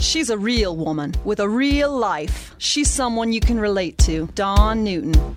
She's a real woman with a real life. She's someone you can relate to. Dawn Newton.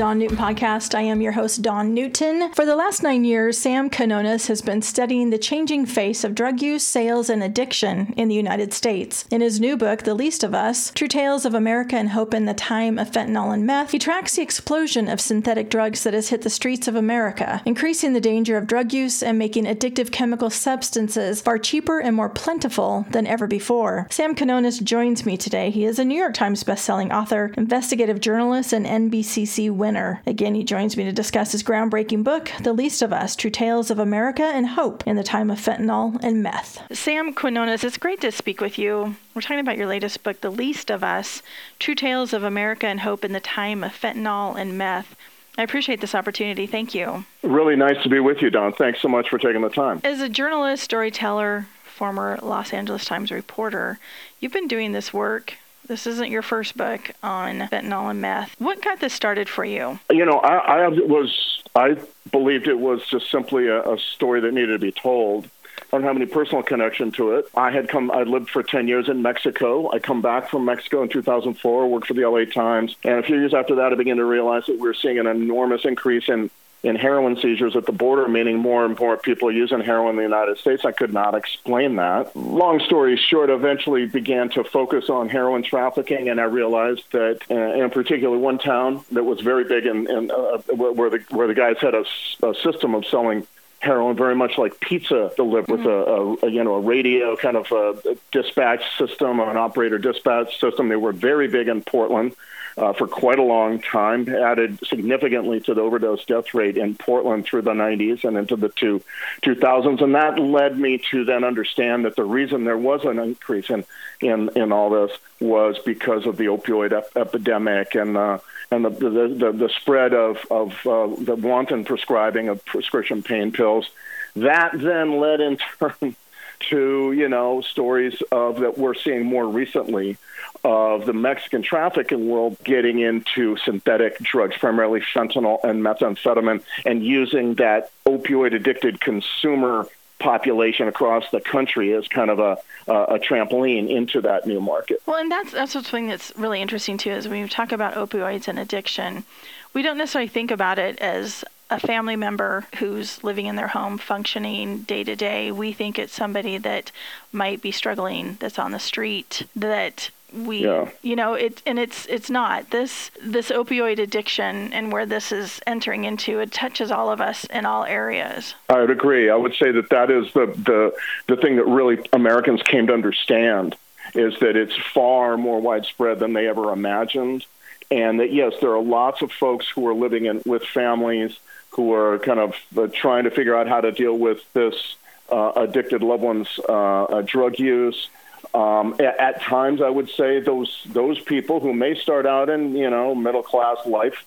Dawn Newton podcast. I am your host, Dawn Newton. For the last nine years, Sam Quinones has been studying the changing face of drug use, sales, and addiction in the United States. In his new book, The Least of Us True Tales of America and Hope in the Time of Fentanyl and Meth, he tracks the explosion of synthetic drugs that has hit the streets of America, increasing the danger of drug use and making addictive chemical substances far cheaper and more plentiful than ever before. Sam Quinones joins me today. He is a New York Times bestselling author, investigative journalist, and NBCC winner. Again, he joins me to discuss his groundbreaking book, The Least of Us True Tales of America and Hope in the Time of Fentanyl and Meth. Sam Quinones, it's great to speak with you. We're talking about your latest book, The Least of Us True Tales of America and Hope in the Time of Fentanyl and Meth. I appreciate this opportunity. Thank you. Really nice to be with you, Dawn. Thanks so much for taking the time. As a journalist, storyteller, former Los Angeles Times reporter, you've been doing this work this isn't your first book on fentanyl and meth. What got this started for you? You know, I, I was I believed it was just simply a, a story that needed to be told. I don't have any personal connection to it. I had come, I lived for 10 years in Mexico. I come back from Mexico in 2004, worked for the LA Times. And a few years after that, I began to realize that we were seeing an enormous increase in in heroin seizures at the border, meaning more and more people using heroin in the United States. I could not explain that. Long story short, eventually began to focus on heroin trafficking, and I realized that, uh, in particular, one town that was very big and uh, where the where the guys had a, a system of selling heroin very much like pizza delivered with mm-hmm. a, a, you know a radio kind of a dispatch system or an operator dispatch system. They were very big in Portland uh, for quite a long time, added significantly to the overdose death rate in Portland through the 90s and into the two, 2000s. And that led me to then understand that the reason there was an increase in, in, in all this was because of the opioid ep- epidemic and uh, and the, the, the, the spread of, of uh, the wanton prescribing of prescription pain pills. That then led in turn to you know stories of that we're seeing more recently of the Mexican trafficking world getting into synthetic drugs, primarily fentanyl and methamphetamine, and using that opioid addicted consumer population across the country as kind of a, a trampoline into that new market. Well, and that's that's something that's really interesting too is when we talk about opioids and addiction, we don't necessarily think about it as a family member who's living in their home functioning day to day. We think it's somebody that might be struggling that's on the street that we yeah. you know it and it's it's not this this opioid addiction and where this is entering into it touches all of us in all areas i would agree i would say that that is the the the thing that really americans came to understand is that it's far more widespread than they ever imagined and that yes there are lots of folks who are living in with families who are kind of uh, trying to figure out how to deal with this uh, addicted loved ones uh, uh drug use. Um, at, at, times, I would say those those people who may start out in you know middle class life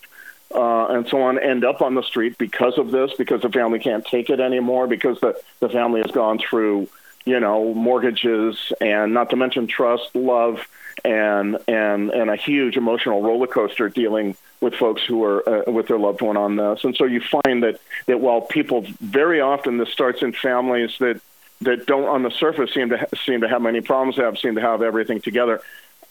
uh, and so on end up on the street because of this, because the family can't take it anymore, because the the family has gone through you know mortgages and not to mention trust, love, and and and a huge emotional roller coaster dealing with folks who are uh, with their loved one on this. And so you find that that while people very often this starts in families that that don't on the surface seem to ha- seem to have many problems have seem to have everything together.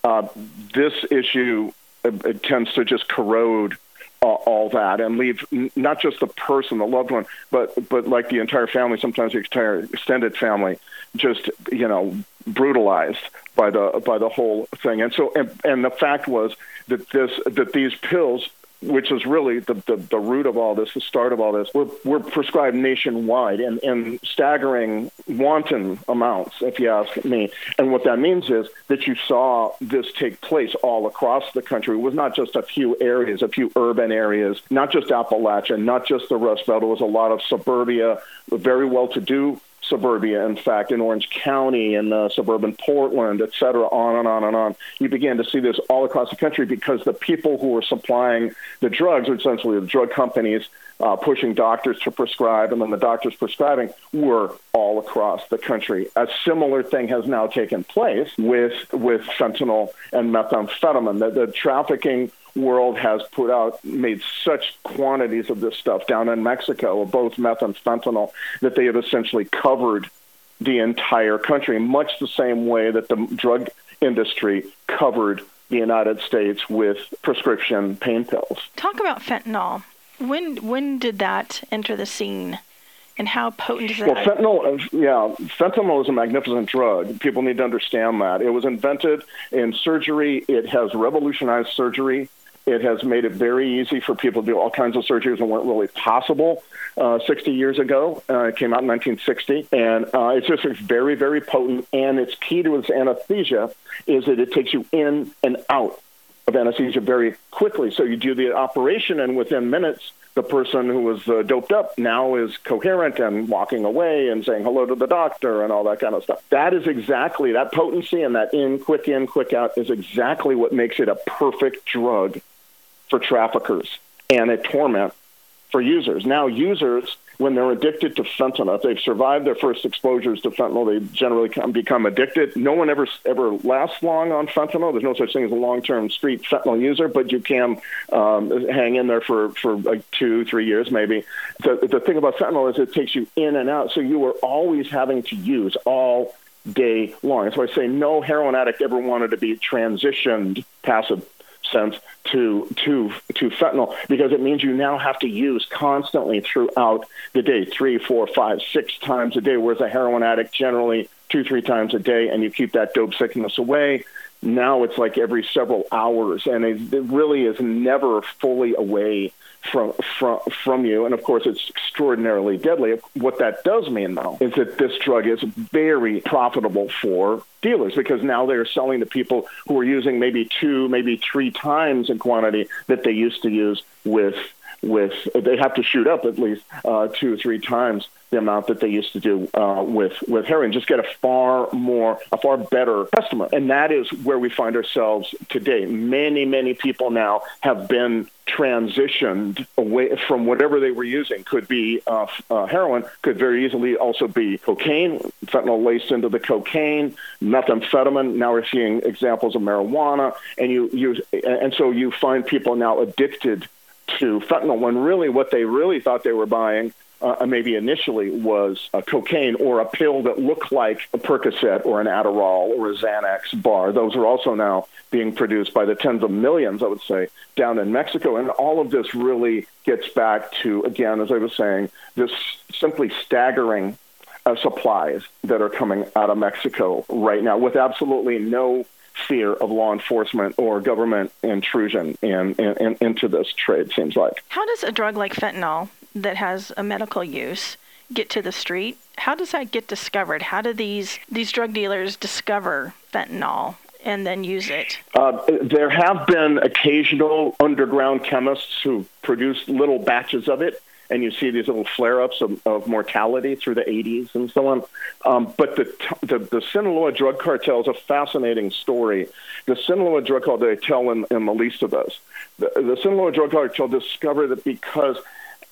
Uh, this issue uh, tends to just corrode uh, all that and leave not just the person, the loved one, but but like the entire family, sometimes the entire extended family, just you know brutalized by the by the whole thing. And so and, and the fact was that this that these pills which is really the, the, the, root of all this, the start of all this, were, were prescribed nationwide in, in staggering, wanton amounts, if you ask me. And what that means is that you saw this take place all across the country. It was not just a few areas, a few urban areas, not just Appalachia, not just the Rust Belt. It was a lot of suburbia, very well to do suburbia, in fact, in Orange County, in uh, suburban Portland, et cetera, on and on and on. You began to see this all across the country because the people who were supplying the drugs, or essentially the drug companies, uh, pushing doctors to prescribe, and then the doctors prescribing were all across the country. A similar thing has now taken place with with fentanyl and methamphetamine. The, the trafficking world has put out made such quantities of this stuff down in Mexico, both meth and fentanyl, that they have essentially covered the entire country, much the same way that the drug industry covered the United States with prescription pain pills. Talk about fentanyl. When when did that enter the scene? And how potent is that? Well, fentanyl, yeah, fentanyl is a magnificent drug. People need to understand that. It was invented in surgery. It has revolutionized surgery. It has made it very easy for people to do all kinds of surgeries that weren't really possible uh, 60 years ago. Uh, it came out in 1960, and uh, it's just very, very potent. And its key to its anesthesia is that it takes you in and out of anesthesia very quickly. So you do the operation, and within minutes, the person who was uh, doped up now is coherent and walking away and saying hello to the doctor and all that kind of stuff. That is exactly that potency and that in, quick in, quick out is exactly what makes it a perfect drug for traffickers and a torment for users. Now, users, when they're addicted to fentanyl, if they've survived their first exposures to fentanyl, they generally become addicted. No one ever ever lasts long on fentanyl. There's no such thing as a long-term street fentanyl user, but you can um, hang in there for for like two, three years maybe. The, the thing about fentanyl is it takes you in and out, so you are always having to use all day long. That's why I say no heroin addict ever wanted to be transitioned passive sense to to to fentanyl because it means you now have to use constantly throughout the day three four five six times a day. Whereas a heroin addict generally two three times a day and you keep that dope sickness away. Now it's like every several hours and it, it really is never fully away from from from you, and of course it's extraordinarily deadly. What that does mean, though, is that this drug is very profitable for dealers because now they're selling to people who are using maybe two, maybe three times the quantity that they used to use with with they have to shoot up at least uh, two or three times the amount that they used to do uh, with with heroin. Just get a far more, a far better customer, and that is where we find ourselves today. Many, many people now have been transitioned away from whatever they were using. Could be uh, uh, heroin, could very easily also be cocaine, fentanyl laced into the cocaine, methamphetamine. Now we're seeing examples of marijuana, and you you and so you find people now addicted to fentanyl when really what they really thought they were buying uh, maybe initially was a cocaine or a pill that looked like a Percocet or an Adderall or a Xanax bar. Those are also now being produced by the tens of millions, I would say, down in Mexico. And all of this really gets back to, again, as I was saying, this simply staggering uh, supplies that are coming out of Mexico right now with absolutely no fear of law enforcement or government intrusion in, in, in, into this trade, seems like. How does a drug like fentanyl that has a medical use get to the street? How does that get discovered? How do these these drug dealers discover fentanyl and then use it? Uh, there have been occasional underground chemists who produce little batches of it, and you see these little flare-ups of, of mortality through the 80s and so on. Um, but the, the, the Sinaloa drug cartel is a fascinating story. The Sinaloa drug cartel, they tell in, in the least of us, the, the Sinaloa drug cartel discovered that because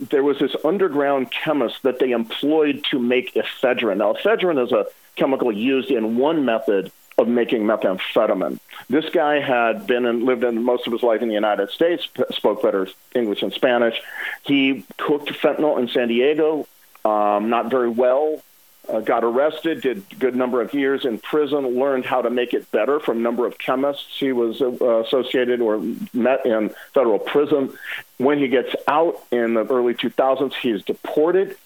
there was this underground chemist that they employed to make ephedrine. Now, ephedrine is a chemical used in one method of making methamphetamine. This guy had been and lived in most of his life in the United States, spoke better English and Spanish. He cooked fentanyl in San Diego, um, not very well, uh, got arrested, did a good number of years in prison, learned how to make it better from a number of chemists he was uh, associated or met in federal prison. When he gets out in the early 2000s, he's deported.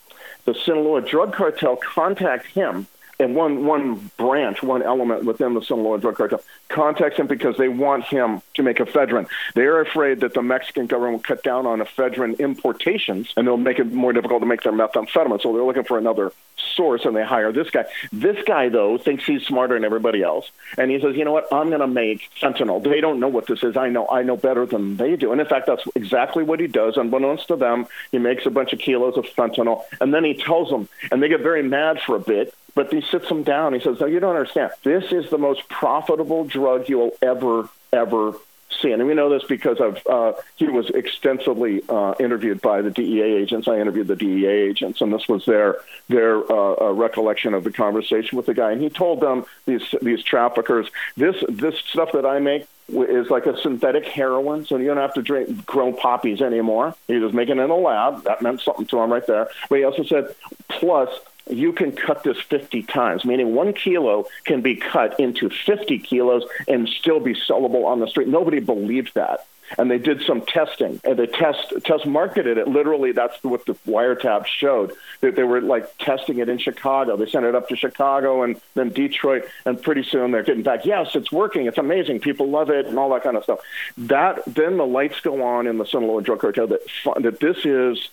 The Sinaloa drug cartel contact him and one one branch, one element within the Sinaloa drug cartel contacts him because they want him to make ephedrine. They're afraid that the Mexican government will cut down on ephedrine importations, and they'll make it more difficult to make their methamphetamine. So they're looking for another source, and they hire this guy. This guy, though, thinks he's smarter than everybody else, and he says, "You know what? I'm going to make fentanyl. They don't know what this is. I know. I know better than they do." And in fact, that's exactly what he does. Unbeknownst to them, he makes a bunch of kilos of fentanyl, and then he tells them, and they get very mad for a bit but he sits them down. He says, No, you don't understand. This is the most profitable drug you will ever, ever see. And we know this because of uh, he was extensively uh, interviewed by the DEA agents. I interviewed the DEA agents, and this was their their uh, uh, recollection of the conversation with the guy. And he told them these these traffickers, this this stuff that I make is like a synthetic heroin, so you don't have to drink grown poppies anymore. He was making it in a lab. That meant something to him right there. But he also said, plus you can cut this 50 times, meaning one kilo can be cut into 50 kilos and still be sellable on the street. Nobody believed that. And they did some testing, and they test test marketed it. Literally, that's what the wiretap showed. That they were like testing it in Chicago. They sent it up to Chicago and then Detroit, and pretty soon they're getting back. Yes, it's working. It's amazing. People love it, and all that kind of stuff. That then the lights go on in the Sinaloa drug cartel that that this is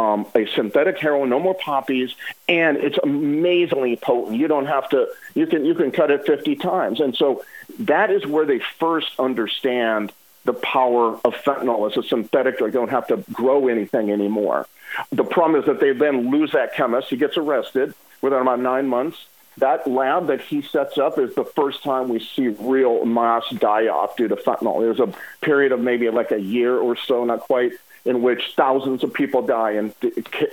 um, a synthetic heroin, no more poppies, and it's amazingly potent. You don't have to. You can you can cut it 50 times, and so that is where they first understand the power of fentanyl as a synthetic drug. They don't have to grow anything anymore. The problem is that they then lose that chemist. He gets arrested within about nine months. That lab that he sets up is the first time we see real mass die off due to fentanyl. There's a period of maybe like a year or so, not quite, in which thousands of people die in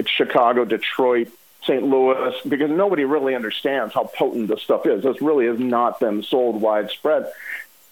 Chicago, Detroit, St. Louis, because nobody really understands how potent this stuff is. This really has not been sold widespread.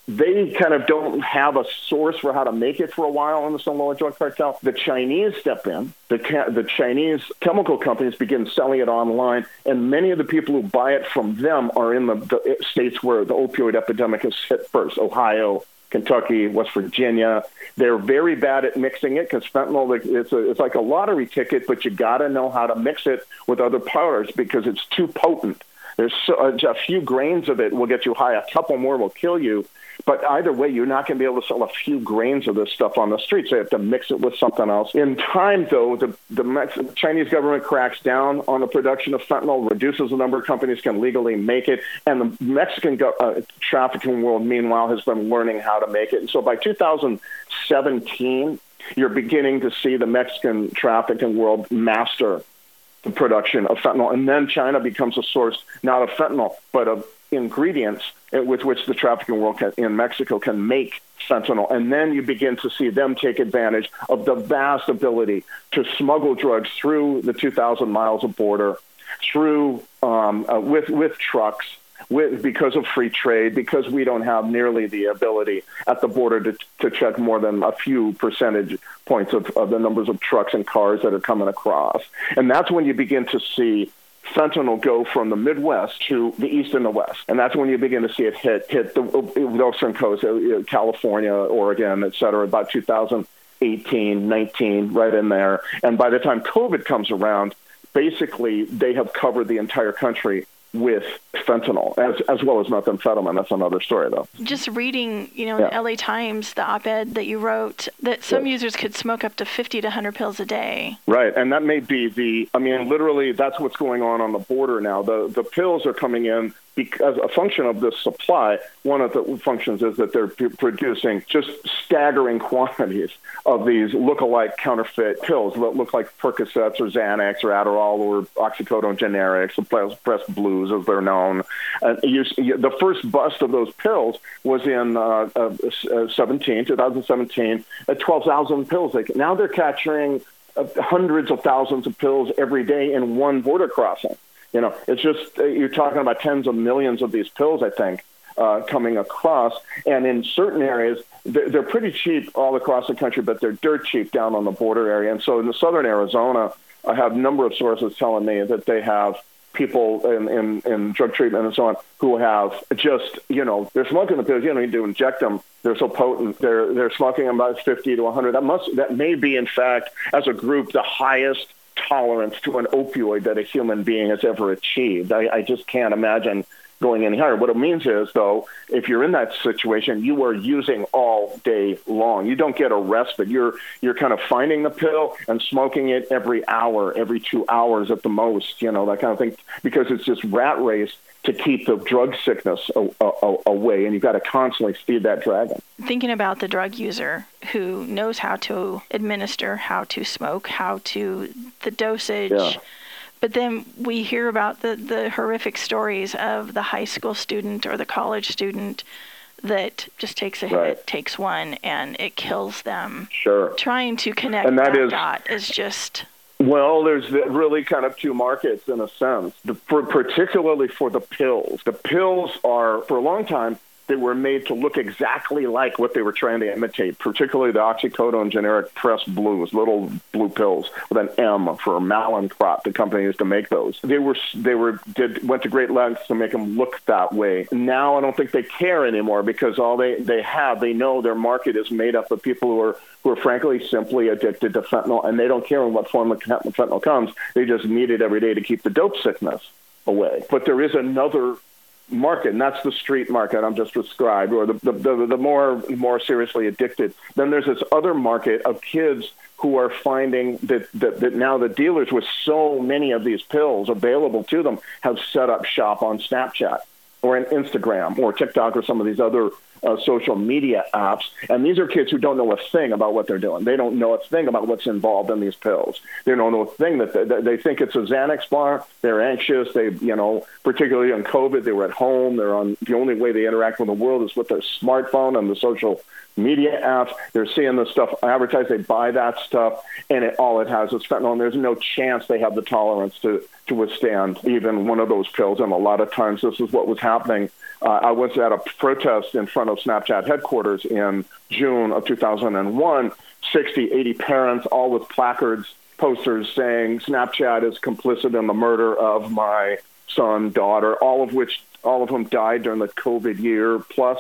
They kind of don't have a source for how to make it for a while in the Sinaloa drug cartel. The Chinese step in. The, the Chinese chemical companies begin selling it online, and many of the people who buy it from them are in the, the states where the opioid epidemic has hit first Ohio, Kentucky, West Virginia. They're very bad at mixing it because fentanyl it's a, it's like a lottery ticket, but you got to know how to mix it with other powders because it's too potent. There's so, uh, a few grains of it will get you high. A couple more will kill you. But either way, you're not going to be able to sell a few grains of this stuff on the streets. You have to mix it with something else. In time, though, the, the Mex- Chinese government cracks down on the production of fentanyl, reduces the number of companies can legally make it, and the Mexican go- uh, trafficking world, meanwhile, has been learning how to make it. And so by 2017, you're beginning to see the Mexican trafficking world master the production of fentanyl. And then China becomes a source not of fentanyl, but of ingredients with which the trafficking world can, in Mexico can make fentanyl. And then you begin to see them take advantage of the vast ability to smuggle drugs through the 2,000 miles of border, through um, uh, with with trucks. With, because of free trade, because we don't have nearly the ability at the border to, to check more than a few percentage points of, of the numbers of trucks and cars that are coming across. And that's when you begin to see fentanyl go from the Midwest to the East and the West, and that's when you begin to see it hit hit the western coast, uh, California, Oregon, et cetera, about 2018, 19, right in there. And by the time COVID comes around, basically they have covered the entire country with fentanyl as as well as methamphetamine. That's another story, though. Just reading, you know, yeah. LA Times, the op-ed that you wrote, that some users could smoke up to 50 to 100 pills a day. Right, and that may be the. I mean, literally, that's what's going on on the border now. The the pills are coming in because a function of this supply, one of the functions is that they're p- producing just staggering quantities of these look-alike counterfeit pills that look like Percocets or Xanax or Adderall or oxycodone generics, the press blues as they're known. Uh, you, you, the first bust of those pills was in uh, uh, 17, 2017, at 12,000 pills. They, now they're capturing uh, hundreds of thousands of pills every day in one border crossing. You know, it's just uh, you're talking about tens of millions of these pills, I think, uh, coming across. And in certain areas, they're, they're pretty cheap all across the country, but they're dirt cheap down on the border area. And so in the southern Arizona, I have a number of sources telling me that they have people in, in, in drug treatment and so on who have just, you know, they're smoking the pills. You don't need to inject them. They're so potent. They're they're smoking about 50 to 100. That must that may be in fact as a group the highest tolerance to an opioid that a human being has ever achieved. I, I just can't imagine going any higher. What it means is, though, if you're in that situation, you are using all day long. You don't get a respite. You're you're kind of finding the pill and smoking it every hour, every two hours at the most. You know that kind of thing because it's just rat race to keep the drug sickness away, and you've got to constantly feed that dragon. Thinking about the drug user who knows how to administer, how to smoke, how to the dosage. Yeah. But then we hear about the, the horrific stories of the high school student or the college student that just takes a right. hit, takes one, and it kills them. Sure. Trying to connect and that, that is, dot is just well, there's really kind of two markets in a sense, the, for, particularly for the pills. The pills are, for a long time, they were made to look exactly like what they were trying to imitate, particularly the oxycodone generic press blues, little blue pills with an M for Mallinckrodt. The company used to make those. They were they were did went to great lengths to make them look that way. Now I don't think they care anymore because all they they have they know their market is made up of people who are who are frankly simply addicted to fentanyl and they don't care in what form of fentanyl comes. They just need it every day to keep the dope sickness away. But there is another market, and that's the street market I'm just described, or the, the, the, the more more seriously addicted. Then there's this other market of kids who are finding that, that, that now the dealers with so many of these pills available to them have set up shop on Snapchat or in Instagram or TikTok or some of these other uh, social media apps. And these are kids who don't know a thing about what they're doing. They don't know a thing about what's involved in these pills. They don't know a thing that they, they think it's a Xanax bar. They're anxious. They, you know, particularly on COVID, they were at home. They're on the only way they interact with the world is with their smartphone and the social media apps. They're seeing the stuff advertised. They buy that stuff, and it, all it has is fentanyl. And there's no chance they have the tolerance to to withstand even one of those pills. And a lot of times, this is what was happening uh, I was at a protest in front of Snapchat headquarters in June of 2001. 60, 80 parents, all with placards, posters saying Snapchat is complicit in the murder of my son, daughter, all of which, all of whom died during the COVID year plus,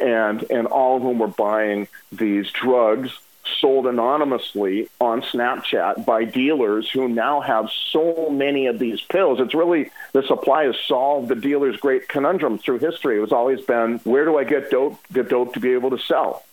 and and all of whom were buying these drugs sold anonymously on Snapchat by dealers who now have so many of these pills. It's really the supply has solved the dealer's great conundrum through history. It always been where do I get dope get dope to be able to sell?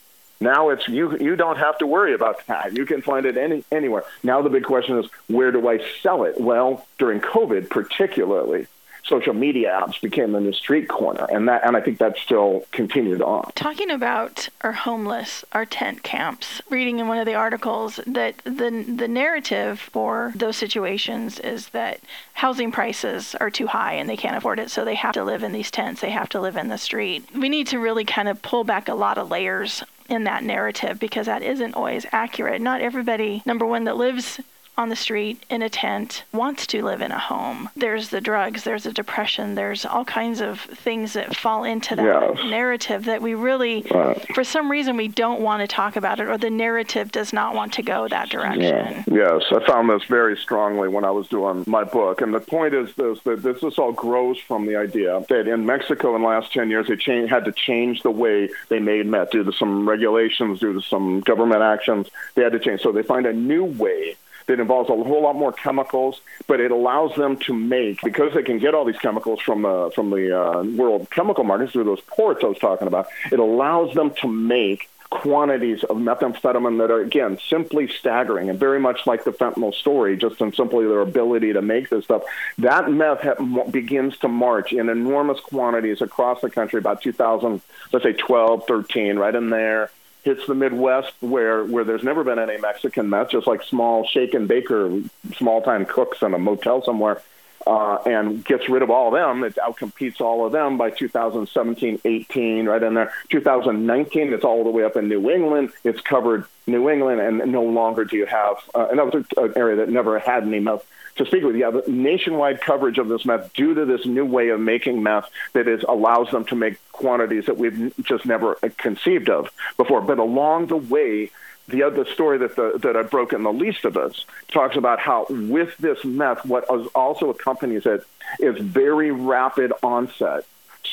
Now it's you you don't have to worry about that. You can find it any anywhere. Now the big question is where do I sell it? Well, during COVID particularly, social media apps became the new street corner, and that and I think that still continued on. Talking about our homeless, our tent camps, reading in one of the articles that the the narrative for those situations is that housing prices are too high and they can't afford it, so they have to live in these tents. They have to live in the street. We need to really kind of pull back a lot of layers in that narrative because that isn't always accurate. Not everybody, number one, that lives on the street in a tent wants to live in a home. There's the drugs, there's the depression, there's all kinds of things that fall into that yes. narrative that we really, right. for some reason, we don't want to talk about it, or the narrative does not want to go that direction. Yeah. Yes, I found this very strongly when I was doing my book. And the point is this that this, this all grows from the idea that in Mexico in the last 10 years, they had to change the way they made meth due to some regulations, due to some government actions. They had to change. So they find a new way that involves a whole lot more chemicals, but it allows them to make because they can get all these chemicals from the from the uh, world chemical markets through those ports I was talking about. It allows them to make quantities of methamphetamine that are again simply staggering and very much like the fentanyl story just in simply their ability to make this stuff that meth ha- begins to march in enormous quantities across the country about 2000 let's say 12 13 right in there hits the Midwest where where there's never been any Mexican meth, just like small shake and baker, small time cooks in a motel somewhere, uh, and gets rid of all of them. It outcompetes all of them by 2017, 18, right in there. 2019, it's all the way up in New England. It's covered New England, and no longer do you have uh, another area that never had any meth to speak with, yeah, the nationwide coverage of this meth due to this new way of making meth that is allows them to make quantities that we've just never uh, conceived of before. But along the way, the other story that the, that I've broken the least of us talks about how with this meth, what also accompanies it is very rapid onset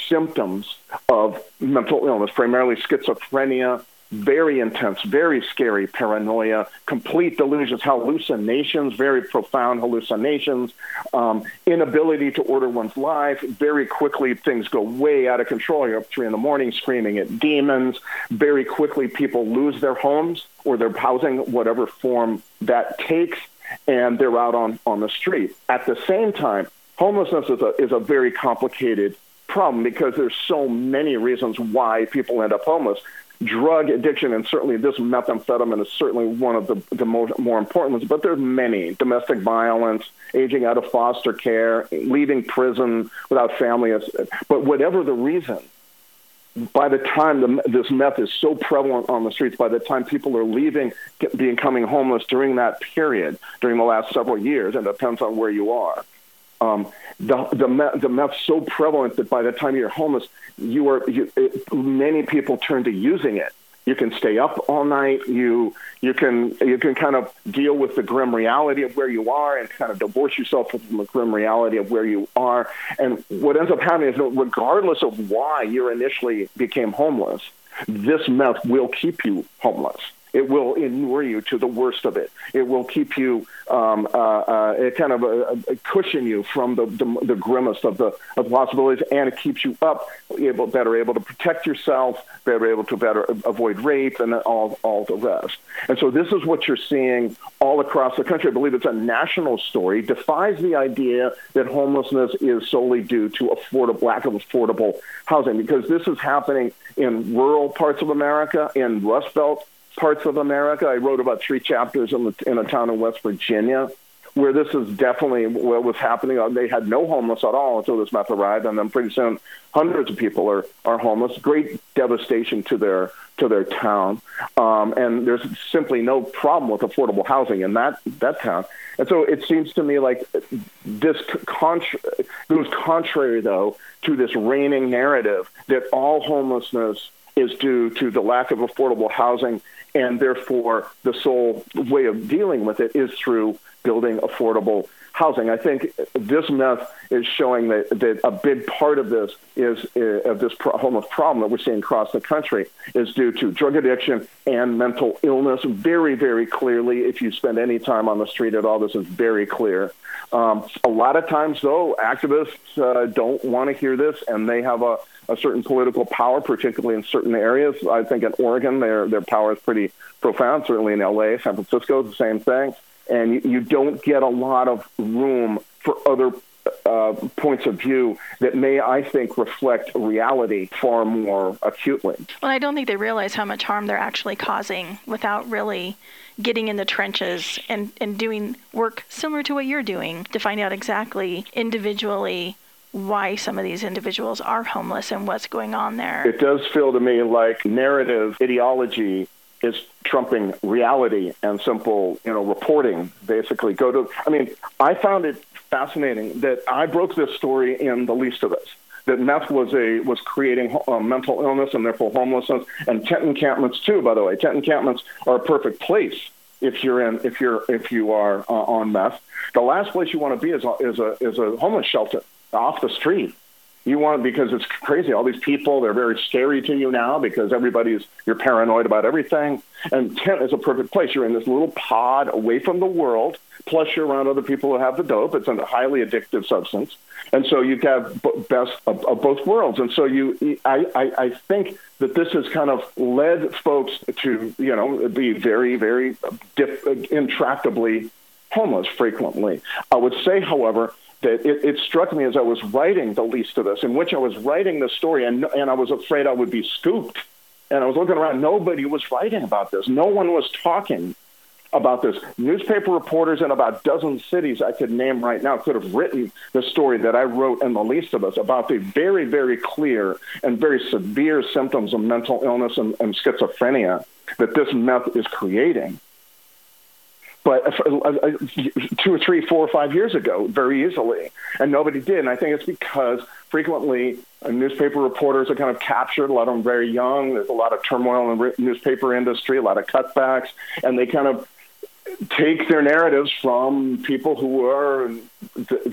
symptoms of mental illness, primarily schizophrenia, very intense, very scary paranoia, complete delusions, hallucinations, very profound hallucinations, um, inability to order one's life. Very quickly, things go way out of control. You're up three in the morning screaming at demons. Very quickly, people lose their homes or their housing, whatever form that takes, and they're out on, on the street. At the same time, homelessness is a, is a very complicated problem because there's so many reasons why people end up homeless drug addiction, and certainly this methamphetamine is certainly one of the, the more, important ones, but there's many domestic violence, aging out of foster care, leaving prison without family. But whatever the reason, by the time the, this meth is so prevalent on the streets, by the time people are leaving, becoming homeless during that period, during the last several years, and it depends on where you are, um, the the meth, the meth's so prevalent that by the time you're homeless, you are you, it, many people turn to using it. You can stay up all night. You you can you can kind of deal with the grim reality of where you are and kind of divorce yourself from the grim reality of where you are. And what ends up happening is, regardless of why you initially became homeless, this meth will keep you homeless. It will inure you to the worst of it. It will keep you, um, uh, uh, it kind of uh, uh, cushion you from the, the, the grimmest of the of possibilities, and it keeps you up, able better able to protect yourself, better able to better avoid rape, and all all the rest. And so this is what you're seeing all across the country. I believe it's a national story. Defies the idea that homelessness is solely due to affordable lack of affordable housing, because this is happening in rural parts of America, in Rust Belt parts of America. I wrote about three chapters in, the, in a town in West Virginia where this is definitely what was happening. Uh, they had no homeless at all until this meth arrived, and then pretty soon hundreds of people are, are homeless. Great devastation to their to their town, um, and there's simply no problem with affordable housing in that that town. And so it seems to me like this contra- goes contrary, though, to this reigning narrative that all homelessness is due to the lack of affordable housing and therefore the sole way of dealing with it is through building affordable housing. I think this myth is showing that, that a big part of this is uh, of this pro- homeless problem that we're seeing across the country is due to drug addiction and mental illness. Very, very clearly, if you spend any time on the street at all, this is very clear. Um, a lot of times, though, activists uh, don't want to hear this, and they have a a certain political power, particularly in certain areas. I think in Oregon, their their power is pretty profound. Certainly in L.A., San Francisco, the same thing. And you, you don't get a lot of room for other uh, points of view that may, I think, reflect reality far more acutely. Well, I don't think they realize how much harm they're actually causing without really getting in the trenches and, and doing work similar to what you're doing to find out exactly individually why some of these individuals are homeless and what's going on there. It does feel to me like narrative ideology is trumping reality and simple, you know, reporting. Basically, go to. I mean, I found it fascinating that I broke this story in the least of us. That meth was a was creating uh, mental illness and therefore homelessness, and tent encampments too. By the way, tent encampments are a perfect place if you're in if you're if you are uh, on meth. The last place you want to be is a, is a is a homeless shelter off the street. You want because it's crazy. All these people, they're very scary to you now because everybody's you're paranoid about everything. And tent is a perfect place. You're in this little pod away from the world. Plus, you're around other people who have the dope. It's a highly addictive substance, and so you have best of, of both worlds. And so you, I, I, I think that this has kind of led folks to, you know, be very, very diff- intractably homeless frequently. I would say, however, that it, it, struck me as I was writing the least of this, in which I was writing the story, and, and I was afraid I would be scooped. And I was looking around, nobody was writing about this. No one was talking about this. Newspaper reporters in about dozen cities I could name right now could have written the story that I wrote in The Least of Us about the very, very clear and very severe symptoms of mental illness and, and schizophrenia that this meth is creating but uh, uh, two or three, four or five years ago, very easily, and nobody did. And I think it's because frequently uh, newspaper reporters are kind of captured. A lot of them very young. There's a lot of turmoil in the newspaper industry, a lot of cutbacks, and they kind of take their narratives from people who are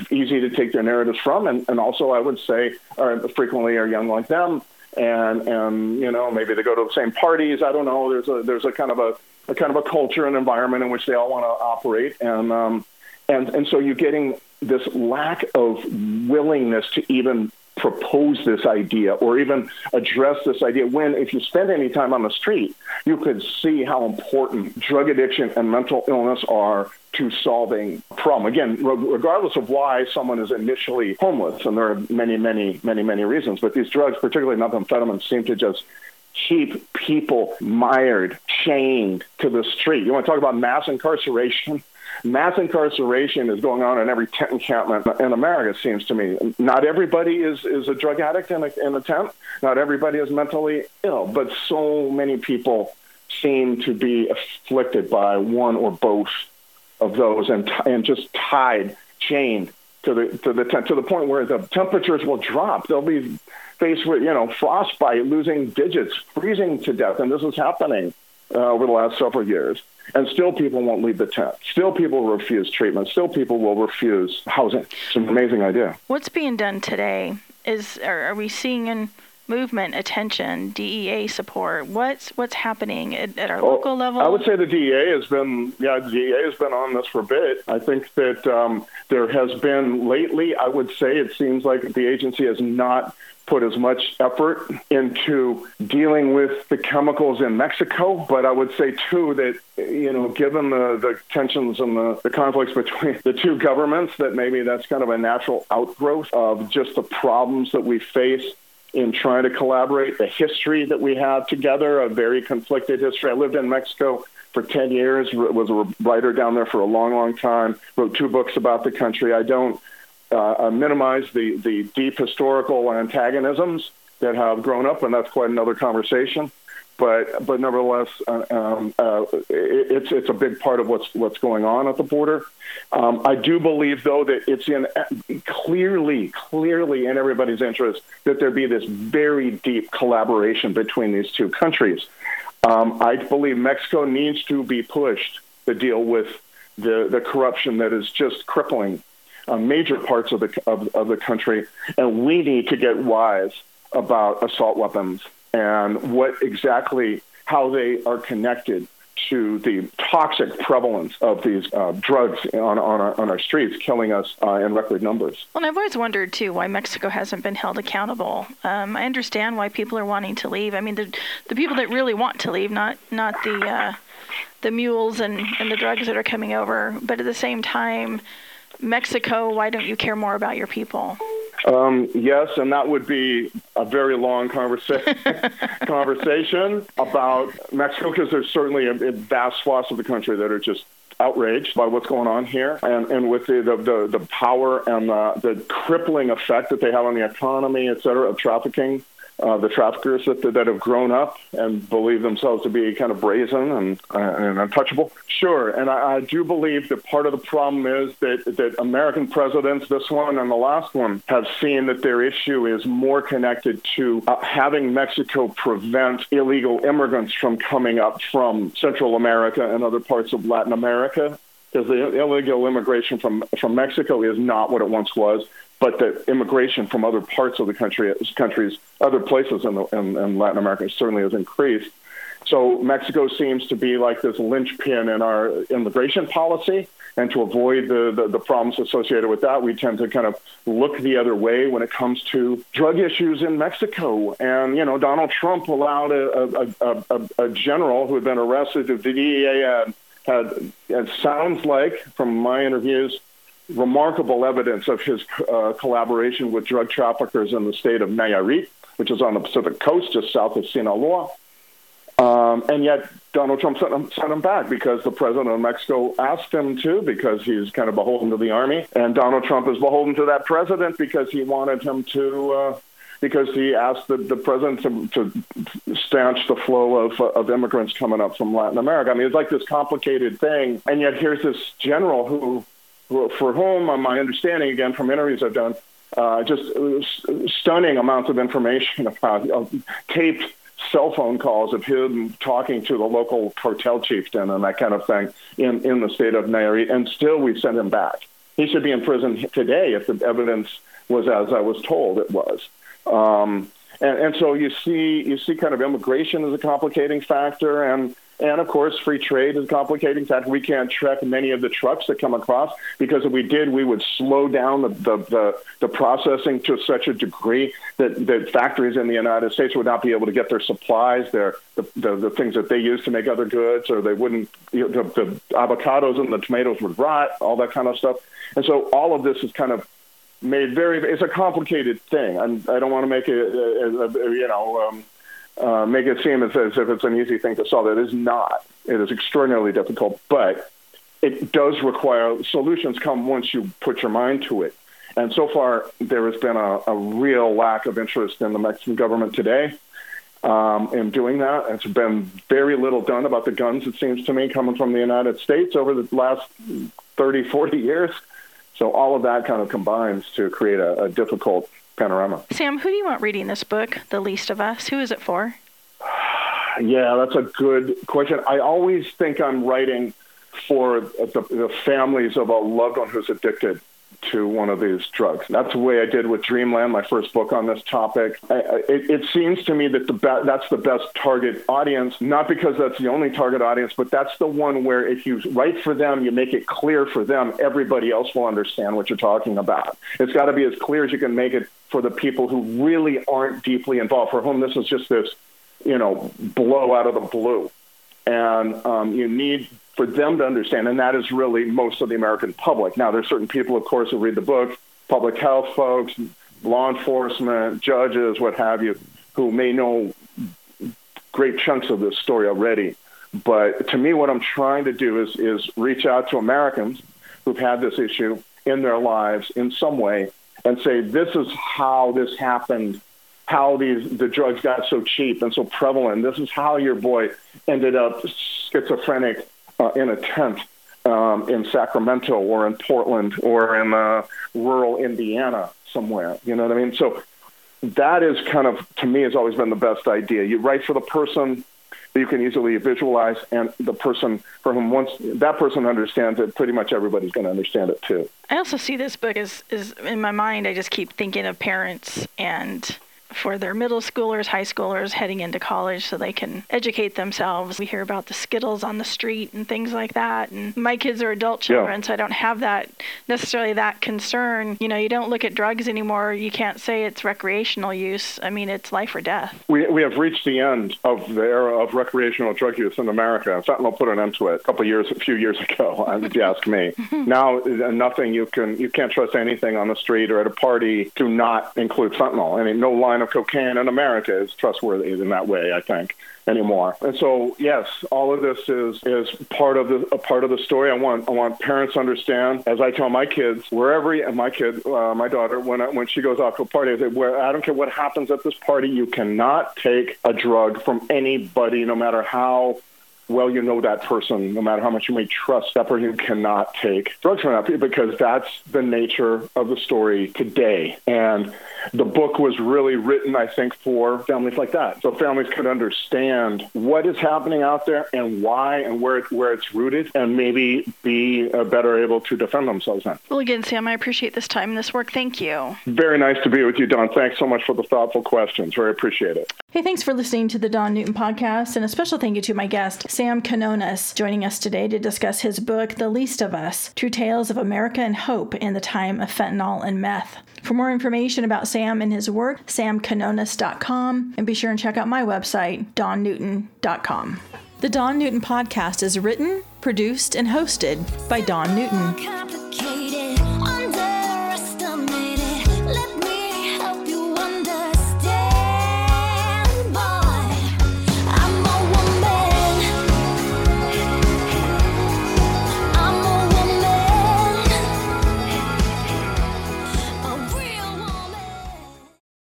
easy to take their narratives from, and, and also I would say are frequently are young like them and and you know maybe they go to the same parties. I don't know. There's a there's a kind of a, a kind of a culture and environment in which they all want to operate, and um, and and so you're getting this lack of willingness to even propose this idea or even address this idea when if you spend any time on the street you could see how important drug addiction and mental illness are to solving problem. Again regardless of why someone is initially homeless and there are many many many many reasons but these drugs particularly methamphetamine seem to just keep people mired chained to the street. You want to talk about mass incarceration mass incarceration is going on in every tent encampment in America, it seems to me. Not everybody is, is a drug addict in a, in a tent. Not everybody is mentally ill, but so many people seem to be afflicted by one or both of those and, and just tied, chained to the, to the tent, to the point where the temperatures will drop. They'll be faced with, you know, frostbite, losing digits, freezing to death. And this is happening uh, over the last several years. And still, people won't leave the tent. Still, people refuse treatment. Still, people will refuse housing. It's an amazing idea. What's being done today? Is are, are we seeing in movement, attention, DEA support? What's what's happening at, at our well, local level? I would say the DEA has been, yeah, the DEA has been on this for a bit. I think that um, there has been lately. I would say it seems like the agency has not put as much effort into dealing with the chemicals in Mexico. But I would say, too, that, you know, given the, the tensions and the, the conflicts between the two governments, that maybe that's kind of a natural outgrowth of just the problems that we face in trying to collaborate, the history that we have together, a very conflicted history. I lived in Mexico for 10 years, was a writer down there for a long, long time, wrote two books about the country. I don't uh, uh, minimize the, the deep historical antagonisms that have grown up, and that's quite another conversation. But but nevertheless, uh, um, uh, it, it's it's a big part of what's what's going on at the border. Um, I do believe, though, that it's in clearly clearly in everybody's interest that there be this very deep collaboration between these two countries. Um, I believe Mexico needs to be pushed to deal with the the corruption that is just crippling uh, major parts of the of, of the country, and we need to get wise about assault weapons and what exactly how they are connected to the toxic prevalence of these uh, drugs on, on, our, on our streets, killing us uh, in record numbers. Well, I've always wondered, too, why Mexico hasn't been held accountable. Um, I understand why people are wanting to leave. I mean, the, the people that really want to leave, not, not the, uh, the mules and, and the drugs that are coming over, but at the same time, Mexico, why don't you care more about your people? Um, yes, and that would be a very long conversa- conversation about Mexico because there's certainly a, a vast swaths of the country that are just outraged by what's going on here. And, and with the, the, the, the power and the, the crippling effect that they have on the economy, et cetera, of trafficking uh, the traffickers that, that have grown up and believe themselves to be kind of brazen and, uh, and untouchable. Sure, and I, I do believe that part of the problem is that, that American presidents, this one and the last one, have seen that their issue is more connected to uh, having Mexico prevent illegal immigrants from coming up from Central America and other parts of Latin America because the illegal immigration from from Mexico is not what it once was but the immigration from other parts of the country, countries, other places in, the, in, in Latin America certainly has increased. So Mexico seems to be like this linchpin in our immigration policy. And to avoid the, the, the, problems associated with that, we tend to kind of look the other way when it comes to drug issues in Mexico. And, you know, Donald Trump allowed a, a, a, a general who had been arrested, the DEA had, had, it sounds like, from my interviews, remarkable evidence of his uh, collaboration with drug traffickers in the state of Nayarit, which is on the Pacific coast just south of Sinaloa. Um, and yet Donald Trump sent him, sent him back because the president of Mexico asked him to, because he's kind of beholden to the army. And Donald Trump is beholden to that president because he wanted him to, uh, because he asked the, the president to, to stanch the flow of, of immigrants coming up from Latin America. I mean, it's like this complicated thing. And yet here's this general who for whom, on my understanding, again from interviews I've done, uh, just stunning amounts of information about uh, taped cell phone calls of him talking to the local cartel chieftain and that kind of thing in, in the state of Nayarit, and still we sent him back. He should be in prison today if the evidence was as I was told it was. Um, and, and so you see you see kind of immigration as a complicating factor, and and of course, free trade is complicating fact. We can't track many of the trucks that come across because if we did, we would slow down the, the, the, the, processing to such a degree that, that factories in the United States would not be able to get their supplies, their the, the, the things that they use to make other goods, or they wouldn't, you know, the, the avocados and the tomatoes would rot, all that kind of stuff. And so all of this is kind of made very, it's a complicated thing. I'm, I don't want to make it, uh, uh, you know, um, uh, make it seem as, as if it's an easy thing to solve. It is not. It is extraordinarily difficult, but it does require solutions come once you put your mind to it. And so far, there has been a, a real lack of interest in the Mexican government today um, in doing that. It's been very little done about the guns, it seems to me, coming from the United States over the last 30, 40 years. So all of that kind of combines to create a, a difficult panorama. Sam, who do you want reading this book, The Least of Us? Who is it for? Yeah, that's a good question. I always think I'm writing for the, the families of a loved one who's addicted to one of these drugs. That's the way I did with Dreamland, my first book on this topic. I, it, it, seems to me that the be- that's the best target audience, not because that's the only target audience, but that's the one where if you write for them, you make it clear for them, everybody else will understand what you're talking about. It's got to be as clear as you can make it for the people who really aren't deeply involved, for whom this is just this, you know, blow out of the blue. And um, you need for them to understand, and that is really most of the American public. Now, there's certain people, of course, who read the book, public health folks, law enforcement, judges, what have you, who may know great chunks of this story already. But to me, what I'm trying to do is is reach out to Americans who've had this issue in their lives in some way and say, this is how this happened, how these the drugs got so cheap and so prevalent. This is how your boy ended up schizophrenic uh, in a tent um, in Sacramento or in Portland or in uh, rural Indiana somewhere. You know what I mean? So that is kind of to me has always been the best idea. You write for the person that you can easily visualize, and the person for whom once that person understands it, pretty much everybody's going to understand it too. I also see this book as is in my mind. I just keep thinking of parents and for their middle schoolers, high schoolers heading into college so they can educate themselves. We hear about the Skittles on the street and things like that. And my kids are adult children, yeah. so I don't have that necessarily that concern. You know, you don't look at drugs anymore. You can't say it's recreational use. I mean, it's life or death. We, we have reached the end of the era of recreational drug use in America. Fentanyl put an end to it a couple years, a few years ago, if you ask me. now, uh, nothing you can, you can't trust anything on the street or at a party to not include fentanyl. I mean, no line of cocaine in America is trustworthy in that way, I think, anymore. And so, yes, all of this is is part of the a part of the story. I want I want parents to understand, as I tell my kids, wherever and my kid, uh, my daughter, when I, when she goes out to a party, I say, where I don't care what happens at this party, you cannot take a drug from anybody, no matter how well you know that person, no matter how much you may trust that person, cannot take drugs from that because that's the nature of the story today. And the book was really written, I think, for families like that. So families could understand what is happening out there and why and where, it, where it's rooted and maybe be uh, better able to defend themselves then. Well, again, Sam, I appreciate this time and this work. Thank you. Very nice to be with you, Dawn. Thanks so much for the thoughtful questions. Very appreciate it. Hey, thanks for listening to the Dawn Newton podcast, and a special thank you to my guest, Sam Quinones, joining us today to discuss his book, The Least of Us True Tales of America and Hope in the Time of Fentanyl and Meth. For more information about Sam and his work, samquinones.com, and be sure and check out my website, dawnnewton.com. The Dawn Newton podcast is written, produced, and hosted by Dawn Newton.